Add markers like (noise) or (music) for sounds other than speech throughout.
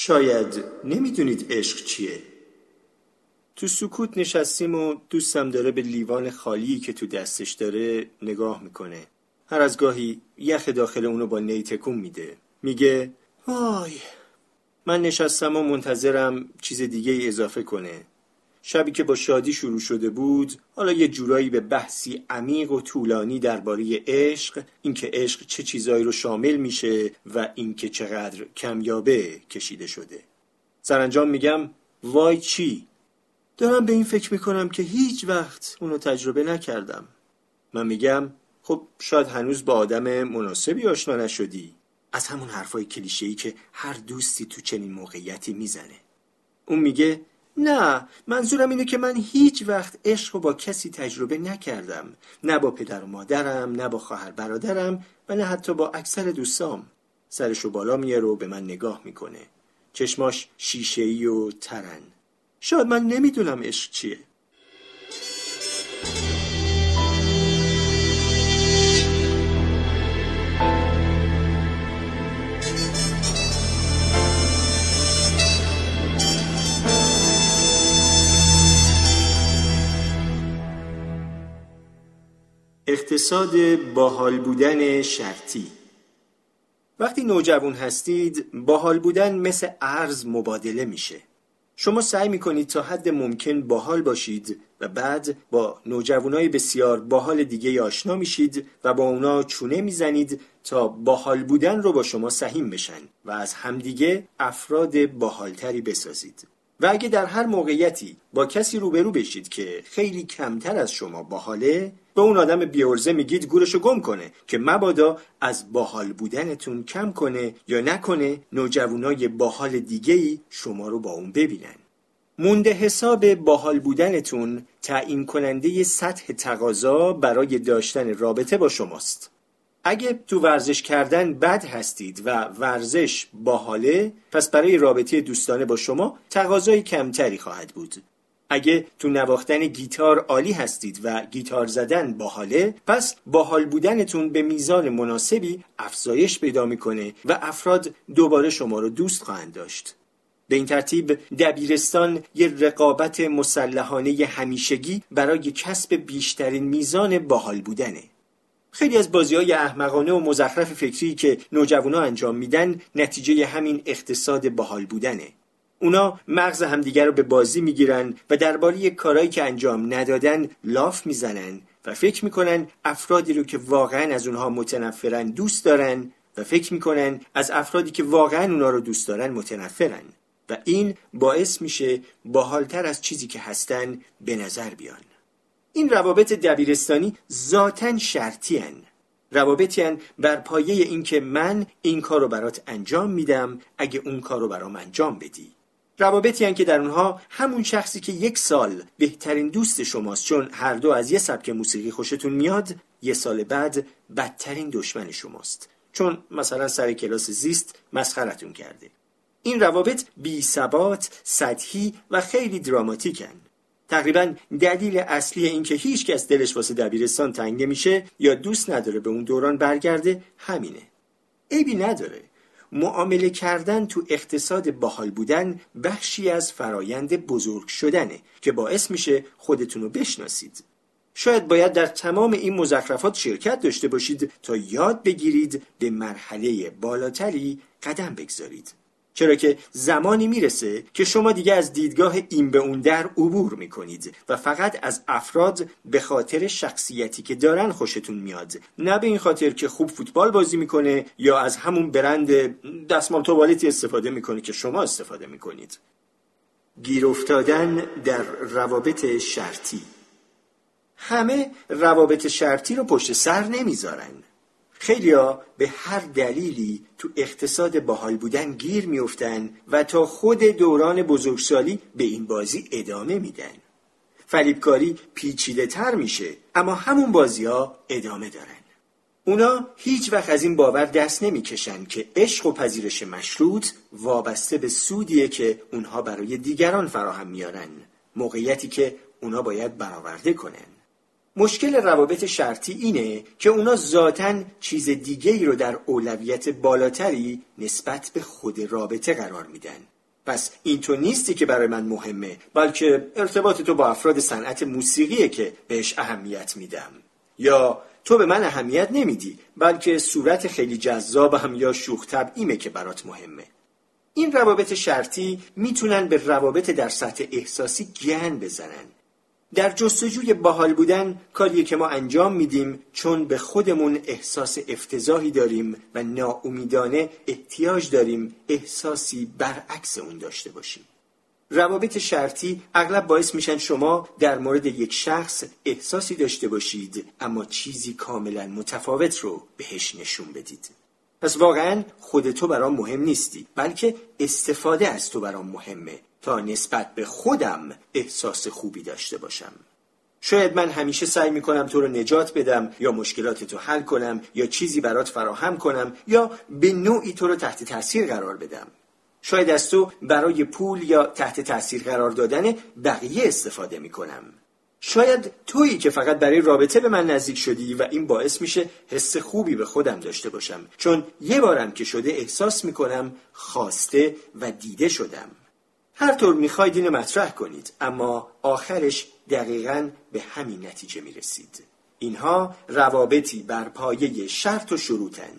شاید نمی‌دونید عشق چیه. تو سکوت نشستیم و دوستم داره به لیوان خالی که تو دستش داره نگاه می‌کنه. هر از گاهی یخ داخل اونو با نی تکون میده. میگه وای من نشستم و منتظرم چیز دیگه ای اضافه کنه. شبی که با شادی شروع شده بود حالا یه جورایی به بحثی عمیق و طولانی درباره عشق اینکه عشق چه چیزایی رو شامل میشه و اینکه چقدر کمیابه کشیده شده. سرانجام میگم وای چی؟ دارم به این فکر می‌کنم که هیچ وقت اونو تجربه نکردم. من میگم خب شاید هنوز با آدم مناسبی آشنا نشدی. از همون حرفای کلیشه‌ای که هر دوستی تو چنین موقعیتی می‌زنه. اون میگه نه منظورم اینه که من هیچ وقت عشق رو با کسی تجربه نکردم. نه با پدر و مادرم نه با خواهر برادرم و نه حتی با اکثر دوستام. سرشو بالا میاره و به من نگاه می‌کنه. چشماش شیشه‌ای و ترن. شاید من نمی‌دونم عشق چیه. اقتصاد باحال بودن شرطی. وقتی نوجوان هستید باحال بودن مثل ارز مبادله میشه. شما سعی می‌کنید تا حد ممکن باحال باشید و بعد با نوجوانای بسیار باحال دیگه آشنا میشید و با اونا چونه می‌زنید تا باحال بودن رو با شما سهیم بشن و از همدیگه افراد باحالتری بسازید. و اگه در هر موقعیتی با کسی روبرو بشید که خیلی کمتر از شما باحاله به اون آدم بیورزه میگید گورشو گم کنه که مبادا از باحال بودنتون کم کنه یا نکنه نوجوانای باحال دیگه ای شما رو با اون ببینن. مونده حساب باحال بودنتون تعیین کننده سطح تقاضا برای داشتن رابطه با شماست. اگه تو ورزش کردن بد هستید و ورزش باحاله پس برای رابطه دوستانه با شما تقاضای کمتری خواهد بود. اگه تو نواختن گیتار عالی هستید و گیتار زدن باحاله پس باحال بودنتون به میزان مناسبی افزایش پیدا می‌کنه و افراد دوباره شما رو دوست خواهند داشت. به این ترتیب دبیرستان یه رقابت مسلحانه همیشگی برای کسب بیشترین میزان باحال بودنه. خیلی از بازی های احمقانه و مزخرف فکری که نوجوانا انجام میدن نتیجه همین اقتصاد باحال بودنه. اونا مغز همدیگر رو به بازی می‌گیرن و درباره کارهایی که انجام ندادن لاف می‌زنن و فکر می‌کنن افرادی رو که واقعا از اونها متنفرن دوست دارن و فکر می‌کنن از افرادی که واقعا اونا رو دوست دارن متنفرن. و این باعث میشه باحالتر از چیزی که هستن به نظر بیان. این روابط دبیرستانی ذاتا شرطی هن. روابطی هن بر پایه اینکه من این کار رو برات انجام میدم اگه اون کار رو برام انجام بدی. روابطی هن که در اونها همون شخصی که یک سال بهترین دوست شماست. چون هر دو از یه سبک موسیقی خوشتون میاد یه سال بعد بدترین دشمن شماست. چون مثلا سر کلاس زیست مسخرتون کرده. این روابط بی ثبات، سطحی و خیلی دراماتیکن. تقریبا دلیل اصلی اینکه هیچ کس دلش واسه دبیرستان تنگ نمیشه یا دوست نداره به اون دوران برگرده همینه. عیبی نداره. معامله کردن تو اقتصاد باحال بودن بخشی از فرایند بزرگ شدنه که باعث میشه خودتون رو بشناسید. شاید باید در تمام این مزخرفات شرکت داشته باشید تا یاد بگیرید به مرحله بالاتری قدم بگذارید. چرا که زمانی می‌رسه که شما دیگه از دیدگاه این به اون در عبور می‌کنید و فقط از افراد به خاطر شخصیتی که دارن خوشتون میاد. نه به این خاطر که خوب فوتبال بازی می‌کنه یا از همون برند دستمال توالتی استفاده می‌کنه که شما استفاده می‌کنید. گیر افتادن در روابط شرطی. همه روابط شرطی رو پشت سر نمی‌ذارن. خیلیا به هر دلیلی تو اقتصاد باحال بودن گیر میفتن و تا خود دوران بزرگسالی به این بازی ادامه میدن. فریبکاری پیچیده تر میشه اما همون بازی ها ادامه دارن. اونا هیچ وقت از این باور دست نمی‌کشن که عشق و پذیرش مشروط وابسته به سودیه که اونها برای دیگران فراهم میارن موقعیتی که اونا باید برآورده کنن. مشکل روابط شرطی اینه که اونا ذاتا چیز دیگه ای رو در اولویت بالاتری نسبت به خود رابطه قرار میدن. پس این تو نیستی که برای من مهمه بلکه ارتباط تو با افراد صنعت موسیقیه که بهش اهمیت میدم. یا تو به من اهمیت نمیدی بلکه صورت خیلی جذابم یا شوخ طبعیمه که برات مهمه. این روابط شرطی می‌تونن به روابط در سطح احساسی گن بزنن. در جستجوی باحال بودن کاریه که ما انجام میدیم چون به خودمون احساس افتضاحی داریم و ناامیدانه احتیاج داریم احساسی برعکس اون داشته باشیم. روابط شرطی اغلب باعث میشن شما در مورد یک شخص احساسی داشته باشید اما چیزی کاملا متفاوت رو بهش نشون بدید. پس واقعا خود تو برام مهم نیستی بلکه استفاده از تو برام مهمه تا نسبت به خودم احساس خوبی داشته باشم. شاید من همیشه سعی می‌کنم تو رو نجات بدم یا مشکلات تو حل کنم یا چیزی برات فراهم کنم یا به نوعی تو رو تحت تاثیر قرار بدم. شاید از تو برای پول یا تحت تاثیر قرار دادن بقیه استفاده می‌کنم. شاید تویی که فقط برای رابطه به من نزدیک شدی و این باعث میشه حس خوبی به خودم داشته باشم. چون یه بارم که شده احساس می‌کنم خواسته و دیده شدم. هر طور می‌خواید اینو مطرح کنید اما آخرش دقیقا به همین نتیجه می‌رسید. اینها روابطی بر پایه شرط و شروطن.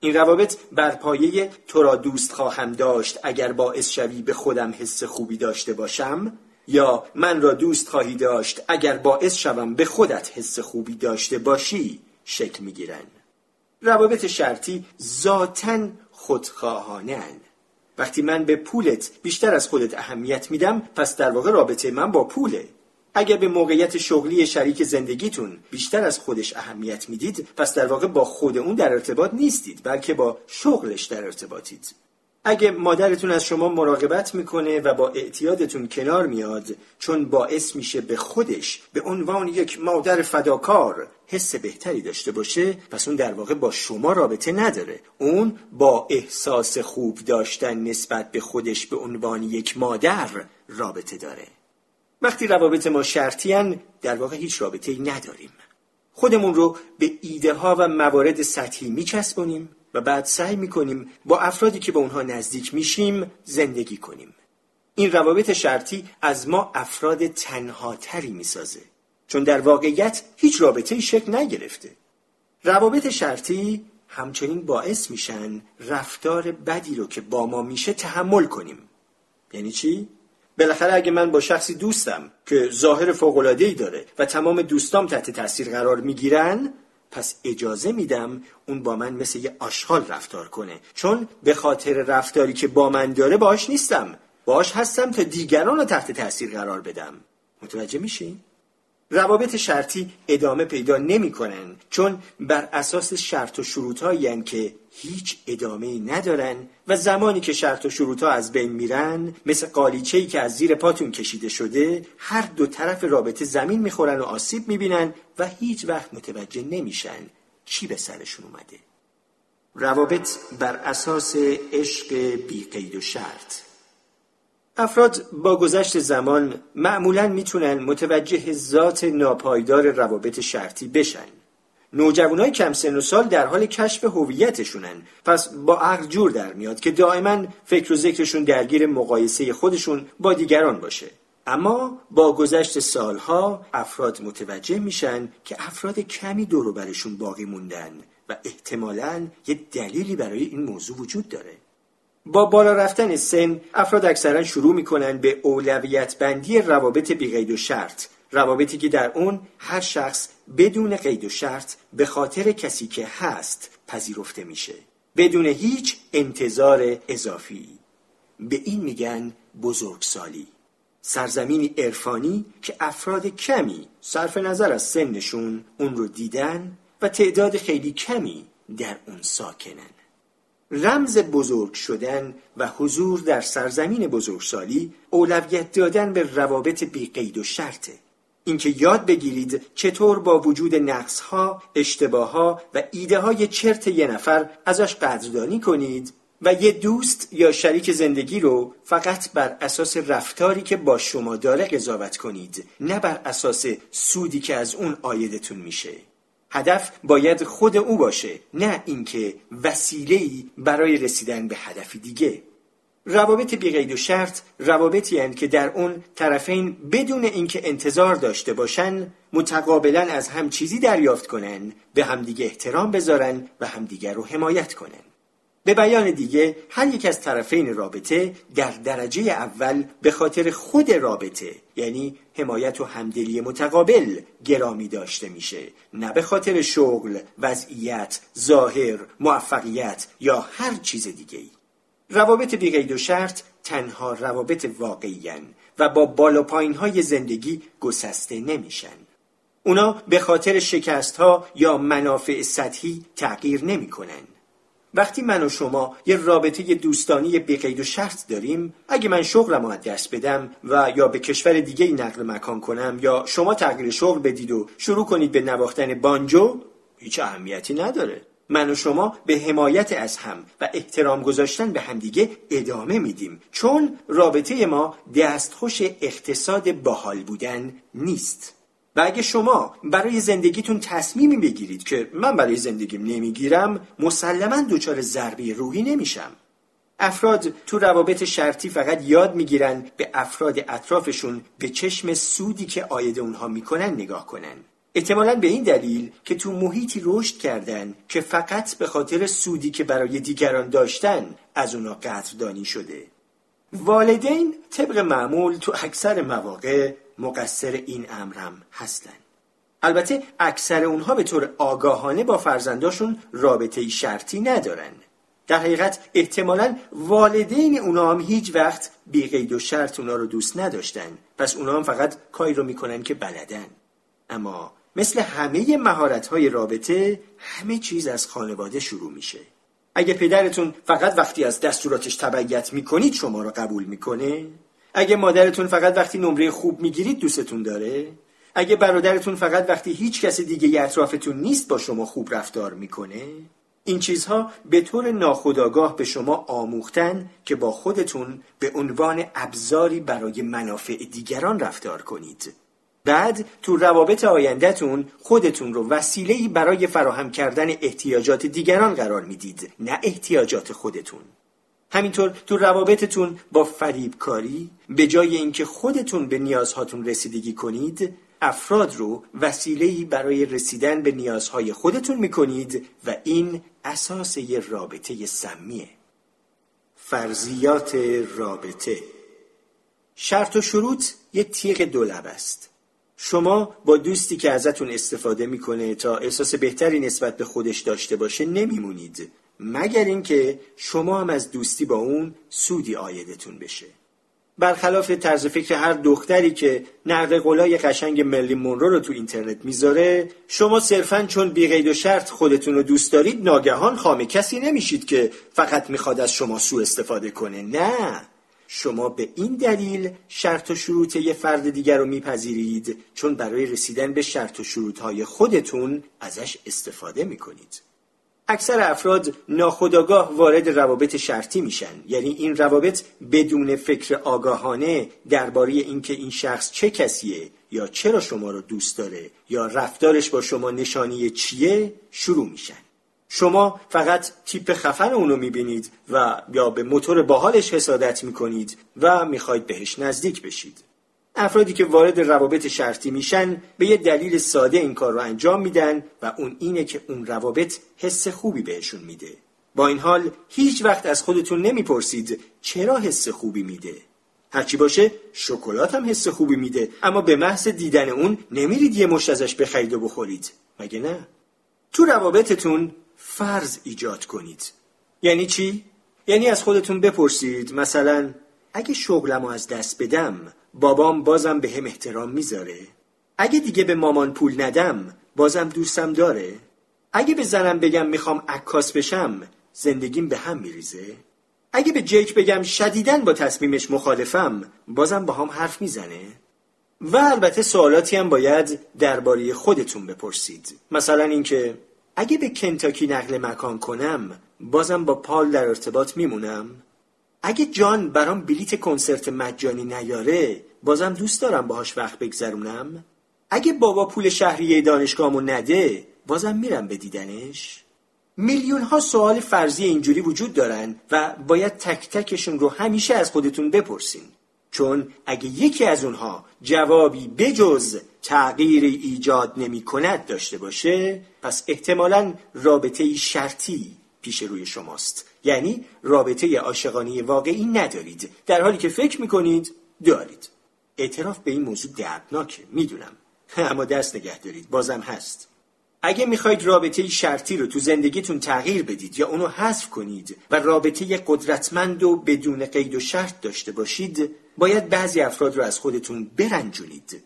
این روابط بر پایه تو را دوست خواهم داشت اگر باعث شوی به خودم حس خوبی داشته باشم یا من را دوست خواهی داشت اگر باعث شوم به خودت حس خوبی داشته باشی شکل می‌گیرن. روابط شرطی ذاتا خودخواهانه وقتی من به پولت بیشتر از خودت اهمیت میدم پس در واقع رابطه من با پوله. اگر به موقعیت شغلی شریک زندگیتون بیشتر از خودش اهمیت می‌دید پس در واقع با خود اون در ارتباط نیستید بلکه با شغلش در ارتباطید. اگه مادرتون از شما مراقبت می‌کنه و با اعتیادتون کنار میاد چون باعث میشه به خودش به عنوان یک مادر فداکار حس بهتری داشته باشه پس اون در واقع با شما رابطه نداره. اون با احساس خوب داشتن نسبت به خودش به عنوان یک مادر رابطه داره. وقتی روابط ما شرطیان در واقع هیچ رابطه ای نداریم. خودمون رو به ایده ها و موارد سطحی میچسبونیم. و بعد سعی می‌کنیم با افرادی که به اونها نزدیک میشیم زندگی کنیم. این روابط شرطی از ما افراد تنهاتری می‌سازه چون در واقعیت هیچ رابطه شکل نگرفته. روابط شرطی همچنین باعث میشن رفتار بدی رو که با ما میشه تحمل کنیم. یعنی چی؟ بالاخره اگه من با شخصی دوستم که ظاهر فوق‌العاده‌ای داره و تمام دوستام تحت تاثیر قرار می‌گیرن پس اجازه میدم اون با من مثل یه آشغال رفتار کنه. چون به خاطر رفتاری که با من داره باش نیستم. باش هستم تا دیگران رو تحت تاثیر قرار بدم. متوجه میشین؟ روابط شرطی ادامه پیدا نمی‌کنن چون بر اساس شرط و شروط که هیچ ادامه ندارن و زمانی که شرط و شروط از بین میرن مثل قالیچه که از زیر پاتون کشیده شده هر دو طرف رابطه زمین می‌خورن و آسیب می‌بینن و هیچ وقت متوجه نمیشن چی به سرشون اومده. روابط بر اساس عشق بیقید و شرط. افراد با گذشت زمان معمولا می‌تونن متوجه ذات ناپایدار روابط شرطی بشن. نوجوانای کم سن و سال در حال کشف هویتشونن. پس با عقل جور در میاد که دائما فکر و ذکرشون درگیر مقایسه خودشون با دیگران باشه. اما با گذشت سالها افراد متوجه میشن که افراد کمی دور برشون باقی موندن و احتمالا یه دلیلی برای این موضوع وجود داره. با بالا رفتن سن افراد اکثرا شروع می‌کنن به اولویت بندی روابط بیقید و شرط روابطی که در اون هر شخص بدون قید و شرط به خاطر کسی که هست پذیرفته میشه. بدون هیچ انتظار اضافی. به این میگن بزرگسالی. سرزمینی عرفانی که افراد کمی صرف نظر از سنشون اون رو دیدن و تعداد خیلی کمی در اون ساکنن. رمز بزرگ شدن و حضور در سرزمین بزرگسالی اولویت دادن به روابط بی قید و شرطه. اینکه یاد بگیرید چطور با وجود نقصها، اشتباهها و ایده های چرت یه نفر ازش قدردانی کنید و یه دوست یا شریک زندگی رو فقط بر اساس رفتاری که با شما داره قضاوت کنید نه بر اساس سودی که از اون آیدتون میشه. هدف باید خود او باشه نه اینکه وسیله‌ای برای رسیدن به هدف دیگه. روابط بیقید و شرط روابطی هستند که در اون طرفین بدون اینکه انتظار داشته باشن متقابلا از هم چیزی دریافت کنن به همدیگه احترام بذارن و همدیگر رو حمایت کنن. به بیان دیگه هر یک از طرفین رابطه در درجه اول به خاطر خود رابطه یعنی حمایت و همدلی متقابل گرامی داشته میشه نه به خاطر شغل، وضعیت، ظاهر، موفقیت یا هر چیز دیگه ای. روابط بیقید و شرط تنها روابط واقعی و با بالا پایین های زندگی گسسته نمیشن. اونا به خاطر شکست ها یا منافع سطحی تغییر نمی‌کنن. وقتی من و شما یه رابطه دوستانی بقید و شرط داریم اگه من شغلم از دست بدم و یا به کشور دیگه نقل مکان کنم یا شما تغییر شغل بدید و شروع کنید به نواختن بانجو هیچ اهمیتی نداره. من و شما به حمایت از هم و احترام گذاشتن به همدیگه ادامه میدیم. چون رابطه ما دستخوش اقتصاد باحال بودن نیست. و اگه شما برای زندگیتون تصمیمی بگیرید که من برای زندگیم نمی‌گیرم مسلما دچار ضربه روحی نمیشم. افراد تو روابط شرطی فقط یاد می‌گیرن به افراد اطرافشون به چشم سودی که آید اونها می‌کنن نگاه کنن. احتمالا به این دلیل که تو محیطی رشد کردن که فقط به خاطر سودی که برای دیگران داشتن از اونا قدردانی شده. والدین طبق معمول تو اکثر مواقع مقصر این امرم هستن. البته اکثر اونها به طور آگاهانه با فرزنداشون رابطه شرطی ندارن. در حقیقت احتمالا والدین اونا هم هیچ وقت بی قید و شرط اونا رو دوست نداشتن. پس اونا هم فقط کاری رو می‌کنن که بلدن. اما مثل همه مهارت های رابطه همه چیز از خانواده شروع میشه. اگه پدرتون فقط وقتی از دستوراتش تبعیت می‌کنید شما رو قبول می‌کنه؟ اگه مادرتون فقط وقتی نمره خوب می‌گیرید دوستتون داره. اگه برادرتون فقط وقتی هیچ کس دیگه اطرافتون نیست با شما خوب رفتار می‌کنه. این چیزها به طور ناخودآگاه به شما آموختن که با خودتون به عنوان ابزاری برای منافع دیگران رفتار کنید. بعد تو روابط آیندهتون خودتون رو وسیله‌ای برای فراهم کردن احتیاجات دیگران قرار می‌دید نه احتیاجات خودتون. همینطور تو روابطتون با فریبکاری به جای اینکه خودتون به نیازهاتون رسیدگی کنید افراد رو وسیله‌ای برای رسیدن به نیازهای خودتون می‌کنید و این اساس یه رابطه سمیه. فرضیات رابطه. شرط و شروط یه تیغ دولب است. شما با دوستی که ازتون استفاده می‌کنه تا احساس بهتری نسبت به خودش داشته باشه نمیمونید. مگر اینکه شما هم از دوستی با اون سودی آیدتون بشه. برخلاف طرز فکر هر دختری که نقل قولای قشنگ ملی مونرو رو تو اینترنت می‌ذاره شما صرفا چون بیقید و شرط خودتون رو دوست دارید ناگهان خام کسی نمیشید که فقط می‌خواد از شما سو استفاده کنه. نه. شما به این دلیل شرط و شروط یه فرد دیگر رو میپذیرید چون برای رسیدن به شرط و شروط خودتون ازش استفاده می‌کنید. اکثر افراد ناخداگاه وارد روابط شرطی میشن. یعنی این روابط بدون فکر آگاهانه درباره اینکه این شخص چه کسیه یا چرا شما رو دوست داره یا رفتارش با شما نشانی چیه شروع میشن. شما فقط تیپ خفن اونو می‌بینید و یا به موتور باحالش حسادت می‌کنید و می‌خواید بهش نزدیک بشید. افرادی که وارد روابط شرطی میشن به یه دلیل ساده این کار رو انجام میدن و اون اینه که اون روابط حس خوبی بهشون میده. با این حال هیچ وقت از خودتون نمی‌پرسید چرا حس خوبی میده. هرچی باشه شکلات هم حس خوبی میده. اما به محض دیدن اون نمیرید یه مشت ازش بخرید و بخورید. مگه نه؟ تو روابطتون فرض ایجاد کنید. یعنی چی؟ یعنی از خودتون بپرسید مثلا اگه شغلمو از دست بدم بابام بازم به هم احترام می‌ذاره. اگه دیگه به مامان پول ندم بازم دوستم داره. اگه به زنم بگم می‌خوام عکاس بشم زندگیم به هم میریزه. اگه به جیک بگم شدیدن با تصمیمش مخالفم بازم با هم حرف می‌زنه. و البته سوالاتی هم باید درباره خودتون بپرسید. مثلا اینکه اگه به کنتاکی نقل مکان کنم بازم با پال در ارتباط میمونم. اگه جان برام بلیت کنسرت مجانی نیاره بازم دوست دارم باهاش وقت بگذرونم. اگه بابا پول شهریه دانشگاهمو نده بازم میرم به دیدنش. میلیون ها سوال فرضی اینجوری وجود دارن و باید تک تکشون رو همیشه از خودتون بپرسین. چون اگه یکی از اونها جوابی بجز تغییر ایجاد نمی کند داشته باشه پس احتمالا رابطه شرطی پیش روی شماست. یعنی رابطه عاشقانه واقعی ندارید. در حالی که فکر می‌کنید دارید. اعتراف به این موضوع دردناکه می‌دونم. (laughs) اما دست نگه دارید بازم هست. اگه می‌خواید رابطه شرطی رو تو زندگیتون تغییر بدید یا اونو حذف کنید و رابطه قدرتمند و بدون قید و شرط داشته باشید باید بعضی افراد رو از خودتون برنجونید.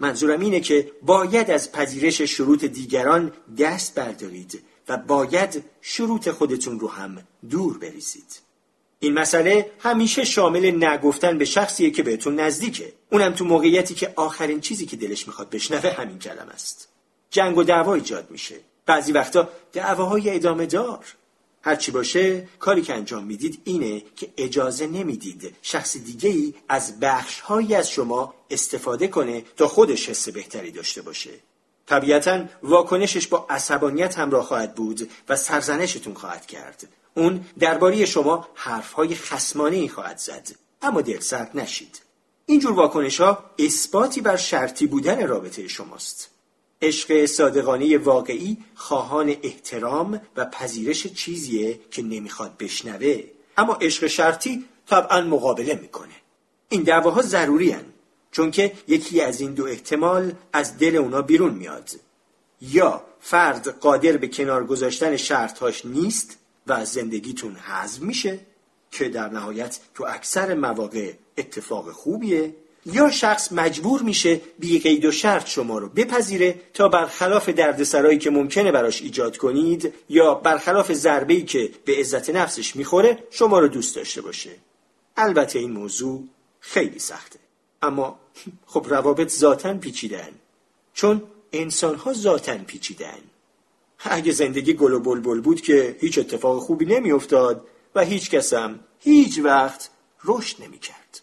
منظورم اینه که باید از پذیرش شروط دیگران دست بردارید. و باید شروط خودتون رو هم دور بریزید. این مسئله همیشه شامل نگفتن به شخصیه که بهتون نزدیکه. اونم تو موقعیتی که آخرین چیزی که دلش می‌خواد بشنوه همین کلم است. جنگ و دعوا ایجاد میشه. بعضی وقتا دعواهای ادامه دار. هرچی باشه کاری که انجام می‌دید اینه که اجازه نمی‌دید شخص دیگه ای از بخشهایی از شما استفاده کنه تا خودش حس بهتری داشته باشه. طبیعتا واکنشش با عصبانیت همراه خواهد بود و سرزنشتون خواهد کرد. اون درباره شما حرفهای خسمانه ای خواهد زد. اما دل سرد نشید. اینجور واکنش ها اثباتی بر شرطی بودن رابطه شماست. عشق صادقانه واقعی خواهان احترام و پذیرش چیزیه که نمی‌خواد بشنوه. اما عشق شرطی طبعا مقابله می‌کنه. این دعواها ضروری هن. چون که یکی از این دو احتمال از دل اونا بیرون میاد. یا فرد قادر به کنار گذاشتن شرطهاش نیست و از زندگیتون حذف میشه که در نهایت تو اکثر مواقع اتفاق خوبیه یا شخص مجبور میشه بی قید و شرط شما رو بپذیره تا برخلاف دردسرایی که ممکنه براش ایجاد کنید یا برخلاف ضربه‌ای که به عزت نفسش می‌خوره شما رو دوست داشته باشه. البته این موضوع خیلی سخته. اما خب روابط ذاتا پیچیدن چون انسان ها ذاتا پیچیدن اگه زندگی گل و بلبل بود که هیچ اتفاق خوبی نمیافتاد و هیچ کسم هیچ وقت رشد نمی‌کرد.